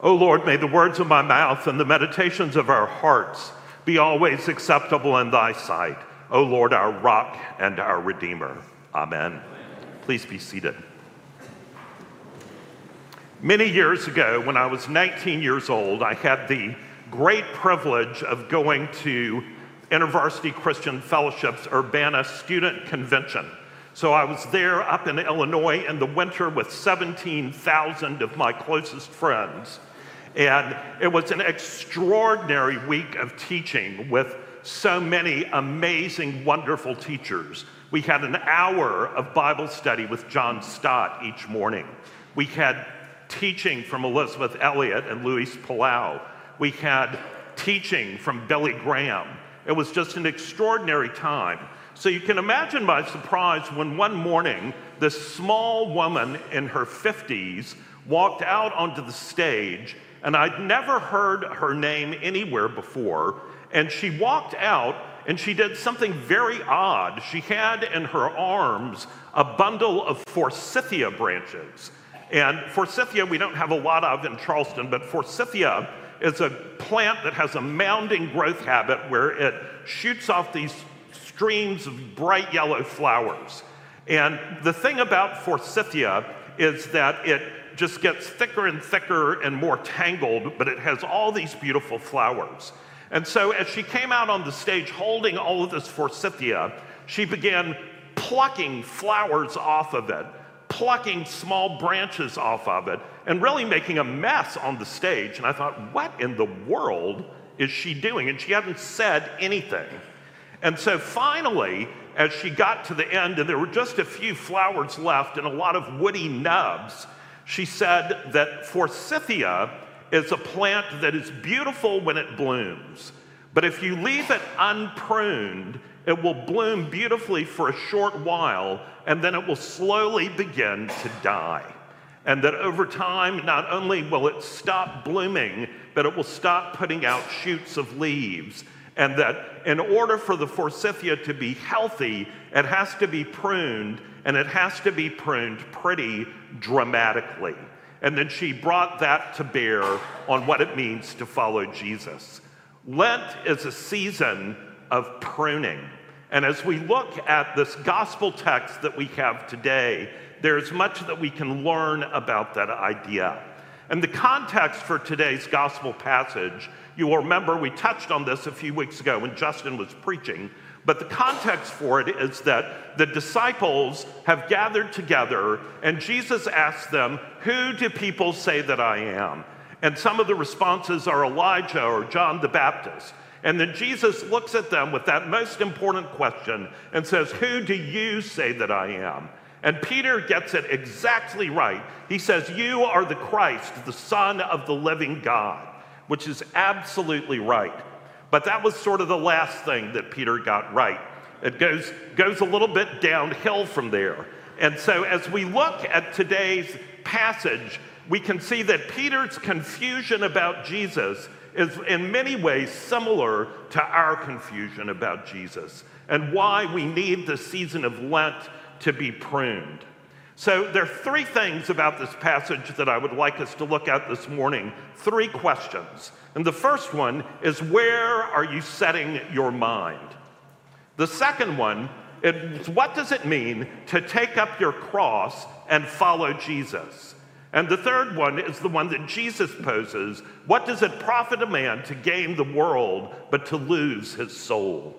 O Lord, may the words of my mouth and the meditations of our hearts be always acceptable in thy sight. O Lord, our rock and our redeemer. Amen. Please be seated. Many years ago, when I was 19 years old, I had the great privilege of going to InterVarsity Christian Fellowship's Urbana Student Convention. So I was there up in Illinois in the winter with 17,000 of my closest friends. And it was an extraordinary week of teaching with so many amazing, wonderful teachers. We had an hour of Bible study with John Stott each morning. We had teaching from Elisabeth Elliot and Luis Palau. We had teaching from Billy Graham. It was just an extraordinary time. So you can imagine my surprise when one morning this small woman in her 50s walked out onto the stage and I'd never heard her name anywhere before. And she walked out and she did something very odd. She had in her arms a bundle of forsythia branches. And forsythia we don't have a lot of in Charleston, but forsythia is a plant that has a mounding growth habit where it shoots off these streams of bright yellow flowers. And the thing about forsythia is that it just gets thicker and thicker and more tangled, but it has all these beautiful flowers. And so as she came out on the stage holding all of this forsythia, she began plucking flowers off of it, plucking small branches off of it, and really making a mess on the stage. And I thought, what in the world is she doing? And she hadn't said anything. And so finally, as she got to the end, and there were just a few flowers left and a lot of woody nubs, she said that forsythia is a plant that is beautiful when it blooms, but if you leave it unpruned, it will bloom beautifully for a short while and then it will slowly begin to die. And that over time, not only will it stop blooming, but it will stop putting out shoots of leaves. And that in order for the forsythia to be healthy, it has to be pruned and it has to be pruned pretty dramatically. And then she brought that to bear on what it means to follow Jesus. Lent is a season of pruning. And as we look at this gospel text that we have today, there's much that we can learn about that idea. And the context for today's gospel passage, you will remember we touched on this a few weeks ago when Justin was preaching, but the context for it is that the disciples have gathered together and Jesus asks them, Who do people say that I am? And some of the responses are Elijah or John the Baptist. And then Jesus looks at them with that most important question and says, Who do you say that I am? And Peter gets it exactly right. He says, You are the Christ, the Son of the living God, which is absolutely right. But that was sort of the last thing that Peter got right. It goes, goes a little bit downhill from there. And so as we look at today's passage, we can see that Peter's confusion about Jesus is in many ways similar to our confusion about Jesus and why we need the season of Lent to be pruned. So, there are three things about this passage that I would like us to look at this morning. Three questions. And the first one is where are you setting your mind? The second one is what does it mean to take up your cross and follow Jesus? And the third one is the one that Jesus poses what does it profit a man to gain the world but to lose his soul?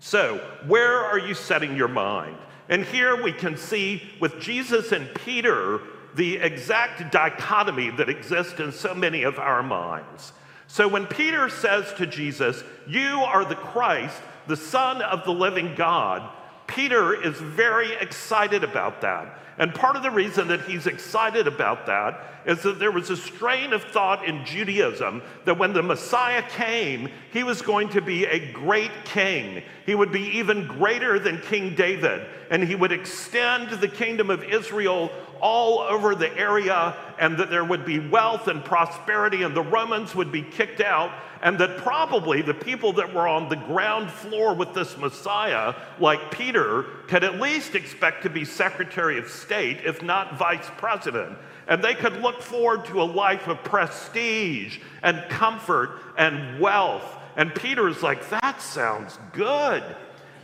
So, where are you setting your mind? And here we can see with Jesus and Peter the exact dichotomy that exists in so many of our minds. So when Peter says to Jesus, You are the Christ, the Son of the living God, Peter is very excited about that. And part of the reason that he's excited about that is that there was a strain of thought in Judaism that when the Messiah came, he was going to be a great king. He would be even greater than King David, and he would extend the kingdom of Israel all over the area and that there would be wealth and prosperity and the Romans would be kicked out and that probably the people that were on the ground floor with this Messiah, like Peter, could at least expect to be Secretary of State, if not Vice President. And they could look forward to a life of prestige and comfort and wealth. And Peter's like, that sounds good.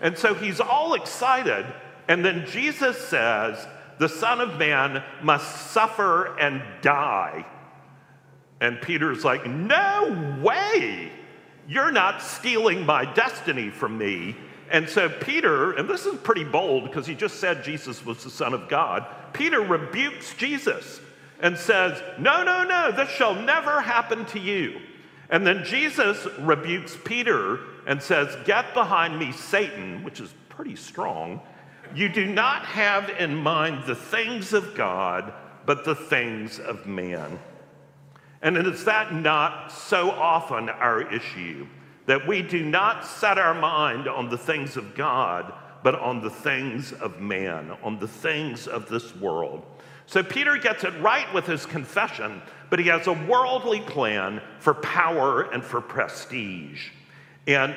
And so he's all excited. And then Jesus says, the Son of Man must suffer and die. And Peter's like, No way! You're not stealing my destiny from me. And so Peter, and this is pretty bold because he just said Jesus was the Son of God, Peter rebukes Jesus and says, No, no, no, this shall never happen to you. And then Jesus rebukes Peter and says, Get behind me, Satan, which is pretty strong. You do not have in mind the things of God, but the things of man. And is that not so often our issue? That we do not set our mind on the things of God, but on the things of man, on the things of this world. So Peter gets it right with his confession, but he has a worldly plan for power and for prestige. And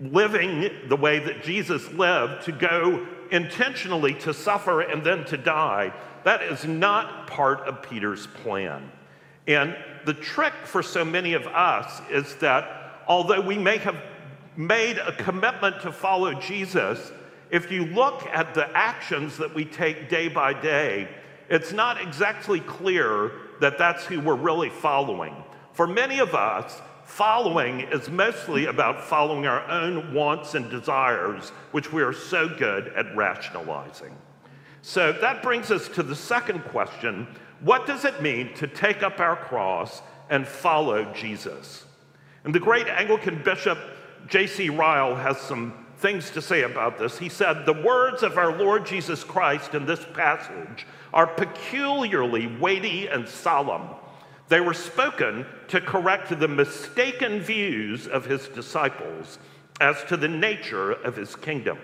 living the way that Jesus lived, to go intentionally to suffer and then to die, that is not part of Peter's plan. And the trick for so many of us is that although we may have made a commitment to follow Jesus, if you look at the actions that we take day by day, it's not exactly clear that that's who we're really following. For many of us, following is mostly about following our own wants and desires, which we are so good at rationalizing. So that brings us to the second question what does it mean to take up our cross and follow Jesus? And the great Anglican bishop J.C. Ryle has some things to say about this. He said, The words of our Lord Jesus Christ in this passage are peculiarly weighty and solemn. They were spoken to correct the mistaken views of his disciples as to the nature of his kingdom.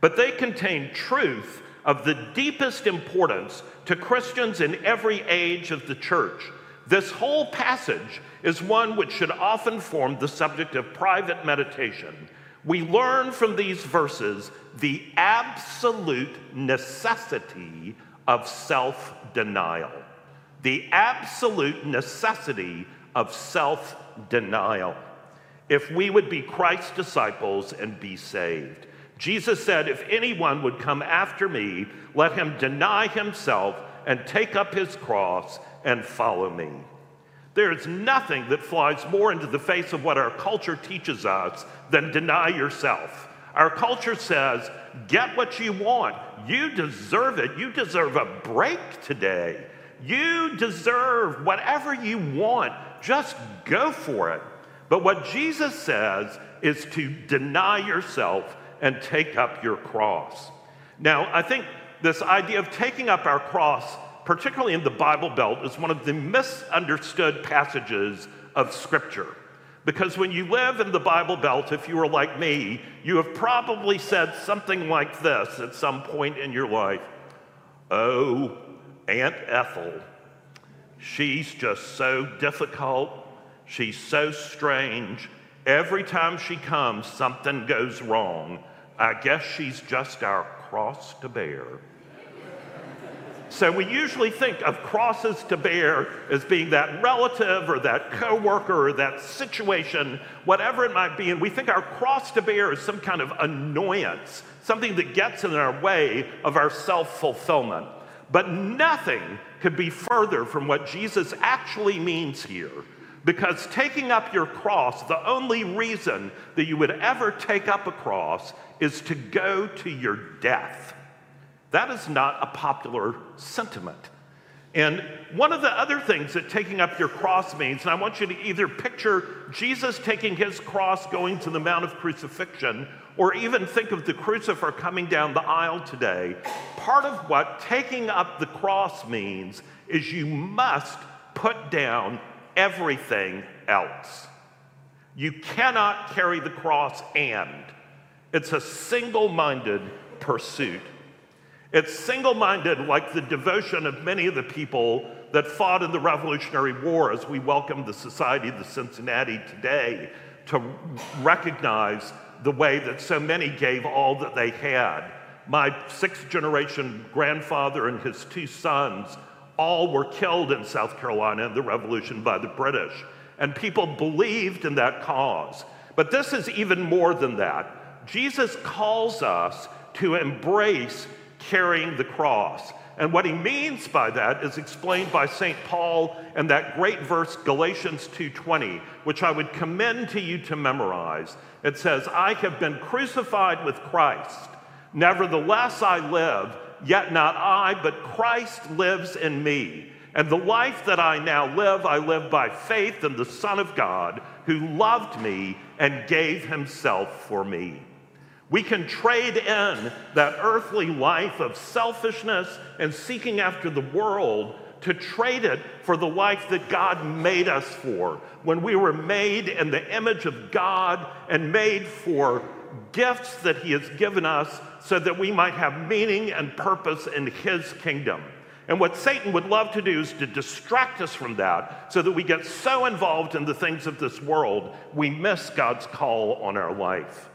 But they contain truth of the deepest importance to Christians in every age of the church. This whole passage is one which should often form the subject of private meditation. We learn from these verses the absolute necessity of self denial. The absolute necessity of self denial. If we would be Christ's disciples and be saved. Jesus said, If anyone would come after me, let him deny himself and take up his cross and follow me. There is nothing that flies more into the face of what our culture teaches us than deny yourself. Our culture says, get what you want. You deserve it. You deserve a break today. You deserve whatever you want. Just go for it. But what Jesus says is to deny yourself and take up your cross. Now, I think this idea of taking up our cross, particularly in the Bible Belt, is one of the misunderstood passages of Scripture. Because when you live in the Bible Belt, if you are like me, you have probably said something like this at some point in your life Oh, Aunt Ethel, she's just so difficult. She's so strange. Every time she comes, something goes wrong. I guess she's just our cross to bear. So we usually think of crosses to bear as being that relative or that coworker or that situation, whatever it might be, and we think our cross to bear is some kind of annoyance, something that gets in our way of our self-fulfillment. But nothing could be further from what Jesus actually means here. Because taking up your cross, the only reason that you would ever take up a cross is to go to your death. That is not a popular sentiment. And one of the other things that taking up your cross means, and I want you to either picture Jesus taking his cross going to the Mount of Crucifixion, or even think of the crucifer coming down the aisle today. Part of what taking up the cross means is you must put down everything else. You cannot carry the cross and. It's a single minded pursuit. It's single minded, like the devotion of many of the people that fought in the Revolutionary War as we welcome the Society of the Cincinnati today to recognize the way that so many gave all that they had. My sixth generation grandfather and his two sons all were killed in South Carolina in the Revolution by the British. And people believed in that cause. But this is even more than that. Jesus calls us to embrace carrying the cross. And what he means by that is explained by St. Paul in that great verse Galatians 2:20, which I would commend to you to memorize. It says, "I have been crucified with Christ. Nevertheless I live, yet not I, but Christ lives in me. And the life that I now live, I live by faith in the Son of God, who loved me and gave himself for me." We can trade in that earthly life of selfishness and seeking after the world to trade it for the life that God made us for. When we were made in the image of God and made for gifts that He has given us so that we might have meaning and purpose in His kingdom. And what Satan would love to do is to distract us from that so that we get so involved in the things of this world, we miss God's call on our life.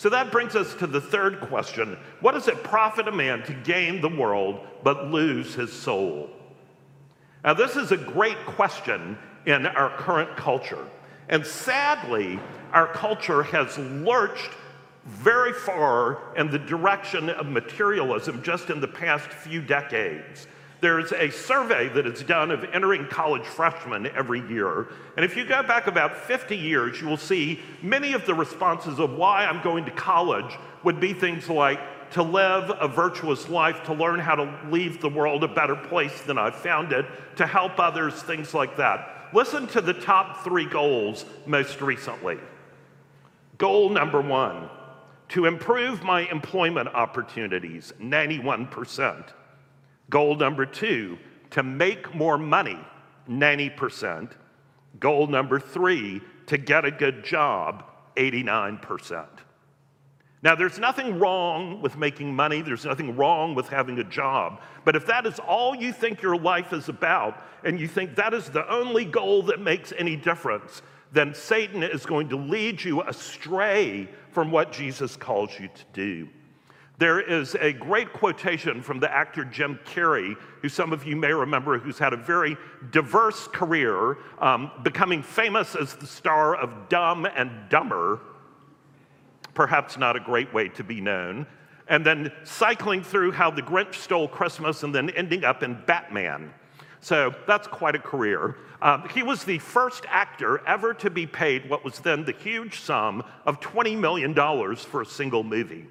So that brings us to the third question What does it profit a man to gain the world but lose his soul? Now, this is a great question in our current culture. And sadly, our culture has lurched very far in the direction of materialism just in the past few decades. There's a survey that is done of entering college freshmen every year. And if you go back about 50 years, you will see many of the responses of why I'm going to college would be things like to live a virtuous life, to learn how to leave the world a better place than I found it, to help others, things like that. Listen to the top three goals most recently. Goal number one to improve my employment opportunities, 91%. Goal number two, to make more money, 90%. Goal number three, to get a good job, 89%. Now, there's nothing wrong with making money, there's nothing wrong with having a job, but if that is all you think your life is about, and you think that is the only goal that makes any difference, then Satan is going to lead you astray from what Jesus calls you to do. There is a great quotation from the actor Jim Carrey, who some of you may remember, who's had a very diverse career, um, becoming famous as the star of Dumb and Dumber, perhaps not a great way to be known, and then cycling through how the Grinch stole Christmas and then ending up in Batman. So that's quite a career. Um, he was the first actor ever to be paid what was then the huge sum of $20 million for a single movie.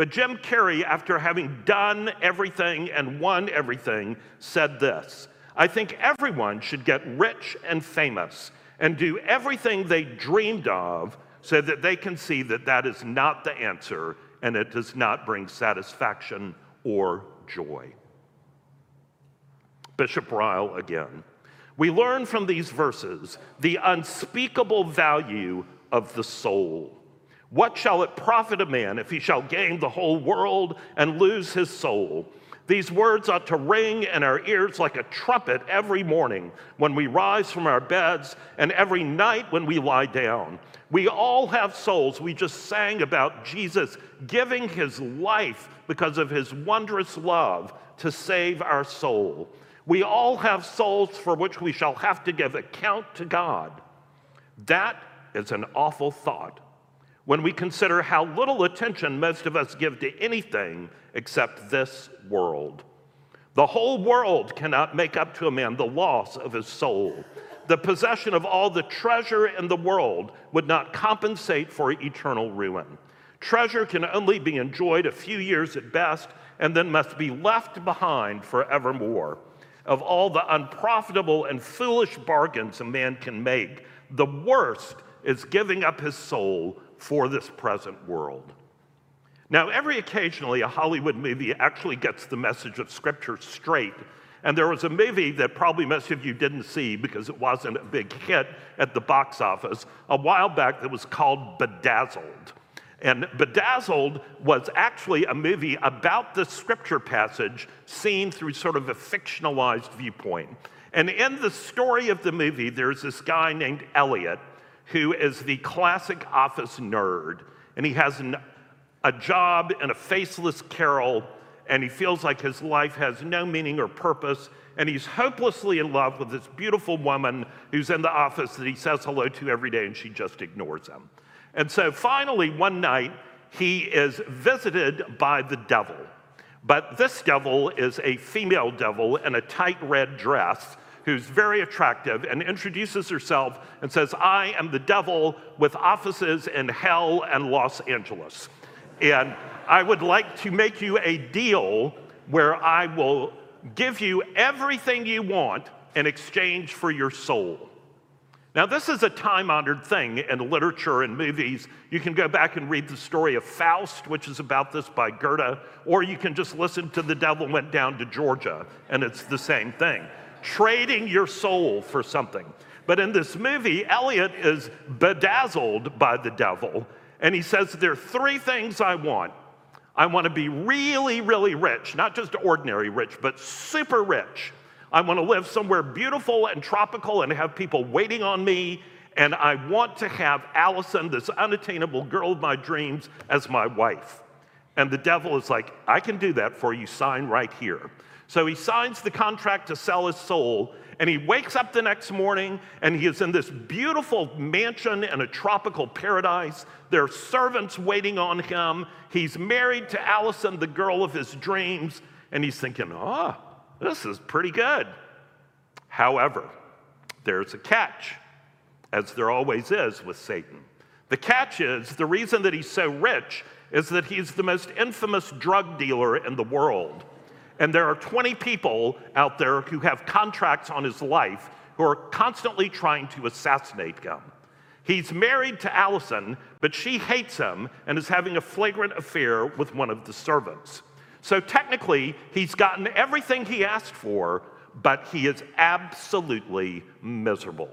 But Jim Carrey, after having done everything and won everything, said this I think everyone should get rich and famous and do everything they dreamed of so that they can see that that is not the answer and it does not bring satisfaction or joy. Bishop Ryle again. We learn from these verses the unspeakable value of the soul. What shall it profit a man if he shall gain the whole world and lose his soul? These words ought to ring in our ears like a trumpet every morning when we rise from our beds and every night when we lie down. We all have souls. We just sang about Jesus giving his life because of his wondrous love to save our soul. We all have souls for which we shall have to give account to God. That is an awful thought when we consider how little attention most of us give to anything except this world. The whole world cannot make up to a man the loss of his soul. The possession of all the treasure in the world would not compensate for eternal ruin. Treasure can only be enjoyed a few years at best and then must be left behind forevermore. Of all the unprofitable and foolish bargains a man can make, the worst is giving up his soul for this present world. Now, every occasionally, a Hollywood movie actually gets the message of Scripture straight. And there was a movie that probably most of you didn't see because it wasn't a big hit at the box office a while back that was called Bedazzled. And Bedazzled was actually a movie about the scripture passage seen through sort of a fictionalized viewpoint. And in the story of the movie, there's this guy named Elliot who is the classic office nerd. And he has an, a job in a faceless carrel, and he feels like his life has no meaning or purpose. And he's hopelessly in love with this beautiful woman who's in the office that he says hello to every day, and she just ignores him. And so finally, one night, he is visited by the devil. But this devil is a female devil in a tight red dress who's very attractive and introduces herself and says, I am the devil with offices in hell and Los Angeles. And I would like to make you a deal where I will give you everything you want in exchange for your soul. Now, this is a time honored thing in literature and movies. You can go back and read the story of Faust, which is about this by Goethe, or you can just listen to The Devil Went Down to Georgia, and it's the same thing trading your soul for something. But in this movie, Elliot is bedazzled by the devil, and he says, There are three things I want. I want to be really, really rich, not just ordinary rich, but super rich. I want to live somewhere beautiful and tropical and have people waiting on me. And I want to have Allison, this unattainable girl of my dreams, as my wife. And the devil is like, I can do that for you. Sign right here. So he signs the contract to sell his soul. And he wakes up the next morning and he is in this beautiful mansion in a tropical paradise. There are servants waiting on him. He's married to Allison, the girl of his dreams. And he's thinking, oh, this is pretty good. However, there's a catch, as there always is with Satan. The catch is the reason that he's so rich is that he's the most infamous drug dealer in the world. And there are 20 people out there who have contracts on his life who are constantly trying to assassinate him. He's married to Allison, but she hates him and is having a flagrant affair with one of the servants. So technically, he's gotten everything he asked for, but he is absolutely miserable.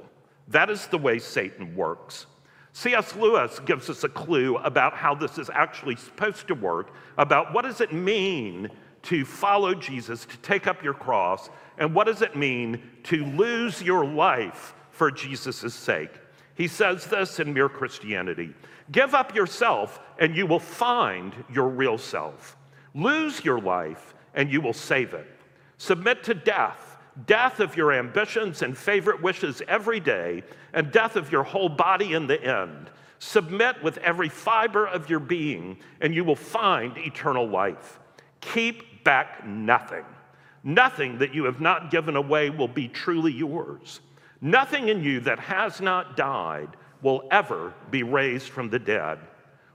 That is the way Satan works. C.S. Lewis gives us a clue about how this is actually supposed to work, about what does it mean to follow Jesus, to take up your cross, and what does it mean to lose your life for Jesus' sake. He says this in Mere Christianity Give up yourself, and you will find your real self. Lose your life and you will save it. Submit to death, death of your ambitions and favorite wishes every day, and death of your whole body in the end. Submit with every fiber of your being, and you will find eternal life. Keep back nothing. Nothing that you have not given away will be truly yours. Nothing in you that has not died will ever be raised from the dead.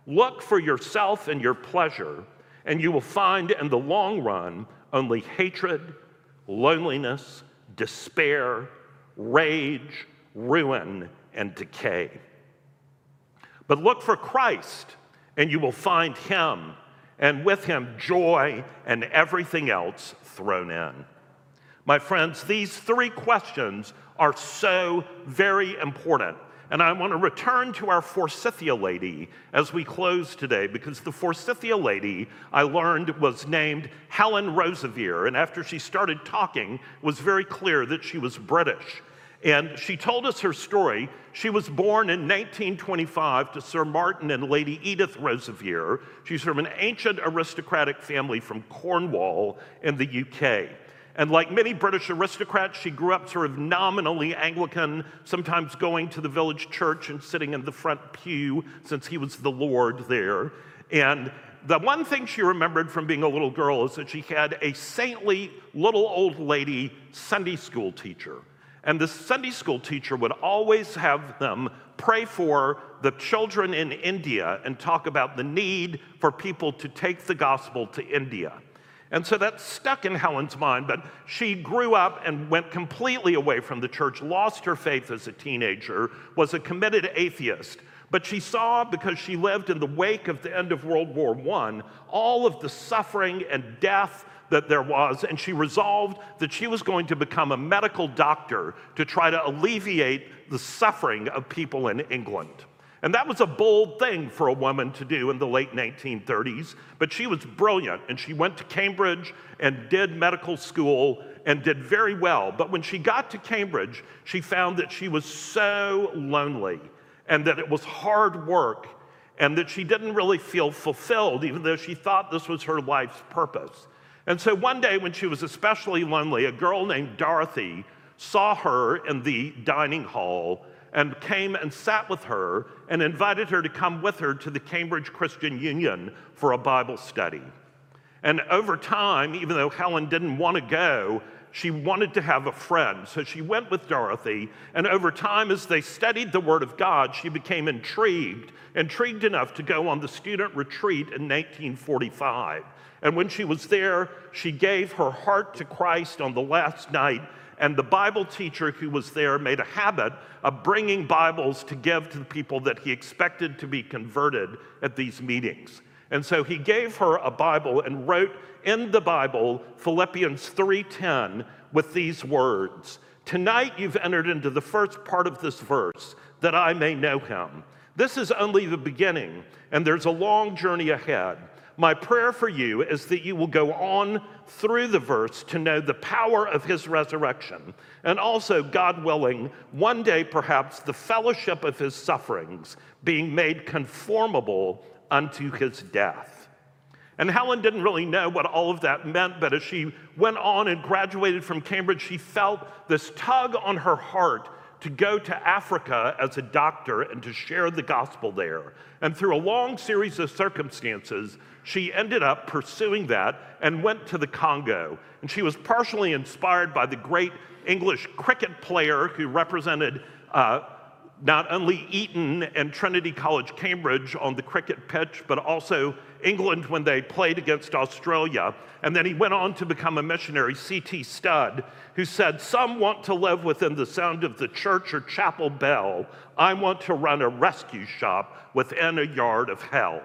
Look for yourself and your pleasure and you will find in the long run only hatred, loneliness, despair, rage, ruin, and decay. But look for Christ, and you will find him, and with him joy and everything else thrown in. My friends, these three questions are so very important and I want to return to our Forsythia lady as we close today, because the Forsythia lady I learned was named Helen Roseveare. And after she started talking, it was very clear that she was British. And she told us her story. She was born in 1925 to Sir Martin and Lady Edith Roseveare. She's from an ancient aristocratic family from Cornwall in the UK. And like many British aristocrats, she grew up sort of nominally Anglican, sometimes going to the village church and sitting in the front pew since he was the Lord there. And the one thing she remembered from being a little girl is that she had a saintly little old lady Sunday school teacher. And the Sunday school teacher would always have them pray for the children in India and talk about the need for people to take the gospel to India. And so that stuck in Helen's mind, but she grew up and went completely away from the church, lost her faith as a teenager, was a committed atheist. But she saw, because she lived in the wake of the end of World War I, all of the suffering and death that there was, and she resolved that she was going to become a medical doctor to try to alleviate the suffering of people in England. And that was a bold thing for a woman to do in the late 1930s, but she was brilliant and she went to Cambridge and did medical school and did very well. But when she got to Cambridge, she found that she was so lonely and that it was hard work and that she didn't really feel fulfilled, even though she thought this was her life's purpose. And so one day, when she was especially lonely, a girl named Dorothy saw her in the dining hall and came and sat with her and invited her to come with her to the Cambridge Christian Union for a Bible study. And over time, even though Helen didn't want to go, she wanted to have a friend. So she went with Dorothy, and over time, as they studied the Word of God, she became intrigued, intrigued enough to go on the student retreat in 1945. And when she was there, she gave her heart to Christ on the last night and the Bible teacher who was there made a habit of bringing Bibles to give to the people that he expected to be converted at these meetings. And so he gave her a Bible and wrote in the Bible Philippians 3:10 with these words. Tonight you've entered into the first part of this verse that I may know him. This is only the beginning and there's a long journey ahead. My prayer for you is that you will go on through the verse to know the power of his resurrection, and also, God willing, one day perhaps the fellowship of his sufferings, being made conformable unto his death. And Helen didn't really know what all of that meant, but as she went on and graduated from Cambridge, she felt this tug on her heart to go to Africa as a doctor and to share the gospel there. And through a long series of circumstances, she ended up pursuing that and went to the Congo. And she was partially inspired by the great English cricket player who represented uh, not only Eton and Trinity College, Cambridge on the cricket pitch, but also England when they played against Australia. And then he went on to become a missionary, C.T. Studd, who said, Some want to live within the sound of the church or chapel bell. I want to run a rescue shop within a yard of hell.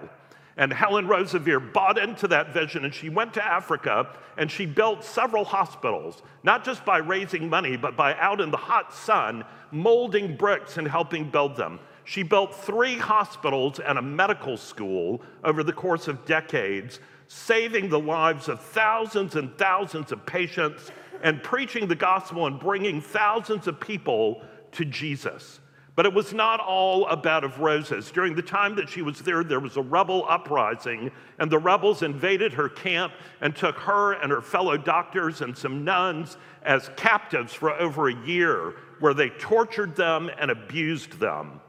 And Helen Roseveare bought into that vision and she went to Africa and she built several hospitals, not just by raising money, but by out in the hot sun, molding bricks and helping build them. She built three hospitals and a medical school over the course of decades, saving the lives of thousands and thousands of patients and preaching the gospel and bringing thousands of people to Jesus. But it was not all a bed of roses. During the time that she was there, there was a rebel uprising, and the rebels invaded her camp and took her and her fellow doctors and some nuns as captives for over a year, where they tortured them and abused them.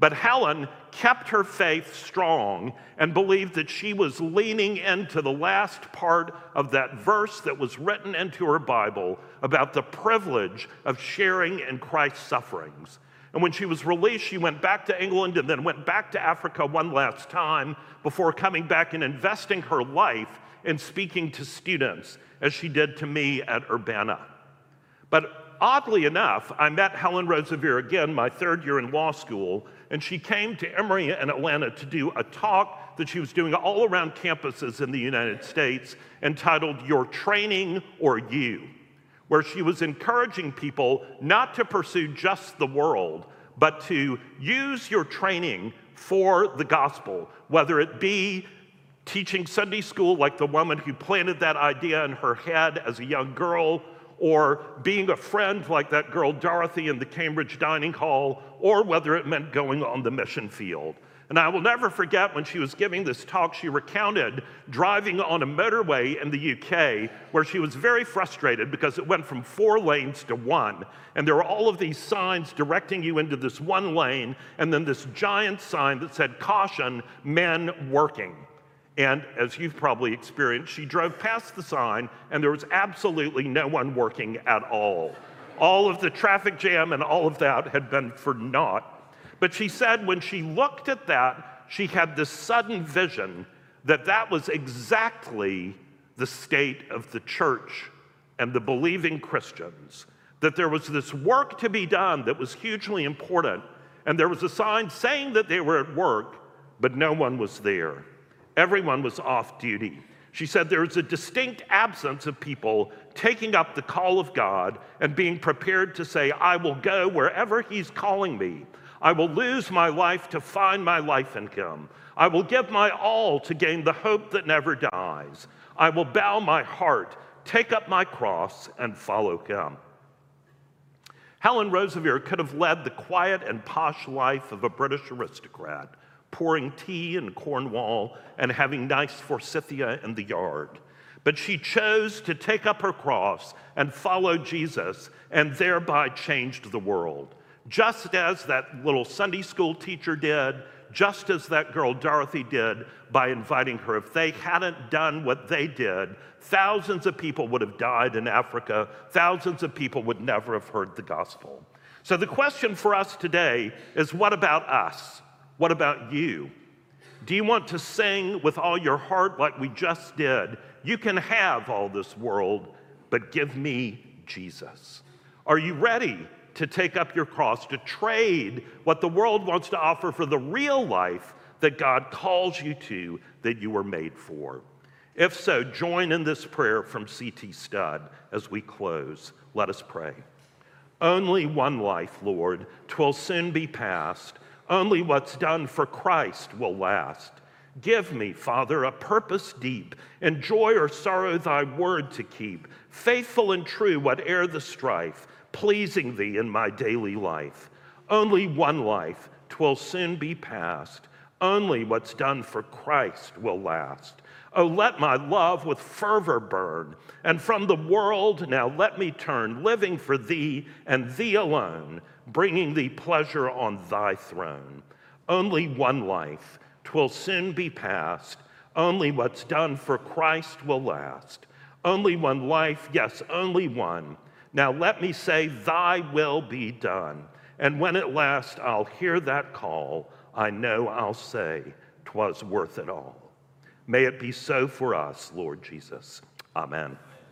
But Helen kept her faith strong and believed that she was leaning into the last part of that verse that was written into her Bible about the privilege of sharing in Christ's sufferings. And when she was released, she went back to England and then went back to Africa one last time before coming back and investing her life in speaking to students, as she did to me at Urbana. But oddly enough, I met Helen Roseveare again my third year in law school, and she came to Emory in Atlanta to do a talk that she was doing all around campuses in the United States entitled Your Training or You where she was encouraging people not to pursue just the world, but to use your training for the gospel, whether it be teaching Sunday school, like the woman who planted that idea in her head as a young girl, or being a friend like that girl Dorothy in the Cambridge dining hall, or whether it meant going on the mission field. And I will never forget when she was giving this talk, she recounted driving on a motorway in the UK where she was very frustrated because it went from four lanes to one. And there were all of these signs directing you into this one lane, and then this giant sign that said, Caution, men working. And as you've probably experienced, she drove past the sign, and there was absolutely no one working at all. All of the traffic jam and all of that had been for naught. But she said when she looked at that, she had this sudden vision that that was exactly the state of the church and the believing Christians. That there was this work to be done that was hugely important, and there was a sign saying that they were at work, but no one was there. Everyone was off duty. She said there is a distinct absence of people taking up the call of God and being prepared to say, I will go wherever He's calling me. I will lose my life to find my life in him. I will give my all to gain the hope that never dies. I will bow my heart, take up my cross, and follow him. Helen Roseveare could have led the quiet and posh life of a British aristocrat, pouring tea in Cornwall and having nice forsythia in the yard. But she chose to take up her cross and follow Jesus and thereby changed the world. Just as that little Sunday school teacher did, just as that girl Dorothy did by inviting her. If they hadn't done what they did, thousands of people would have died in Africa. Thousands of people would never have heard the gospel. So the question for us today is what about us? What about you? Do you want to sing with all your heart like we just did? You can have all this world, but give me Jesus. Are you ready to take up your cross, to trade what the world wants to offer for the real life that God calls you to, that you were made for. If so, join in this prayer from C.T. Studd as we close. Let us pray. Only one life, Lord, twill soon be past. Only what's done for Christ will last. Give me, Father, a purpose deep, in joy or sorrow thy word to keep, faithful and true, whate'er the strife pleasing thee in my daily life. Only one life, twill soon be past. Only what's done for Christ will last. Oh, let my love with fervor burn, and from the world now let me turn, living for thee and thee alone, bringing thee pleasure on thy throne. Only one life, twill soon be past. Only what's done for Christ will last. Only one life, yes, only one now let me say, Thy will be done. And when at last I'll hear that call, I know I'll say, Twas worth it all. May it be so for us, Lord Jesus. Amen.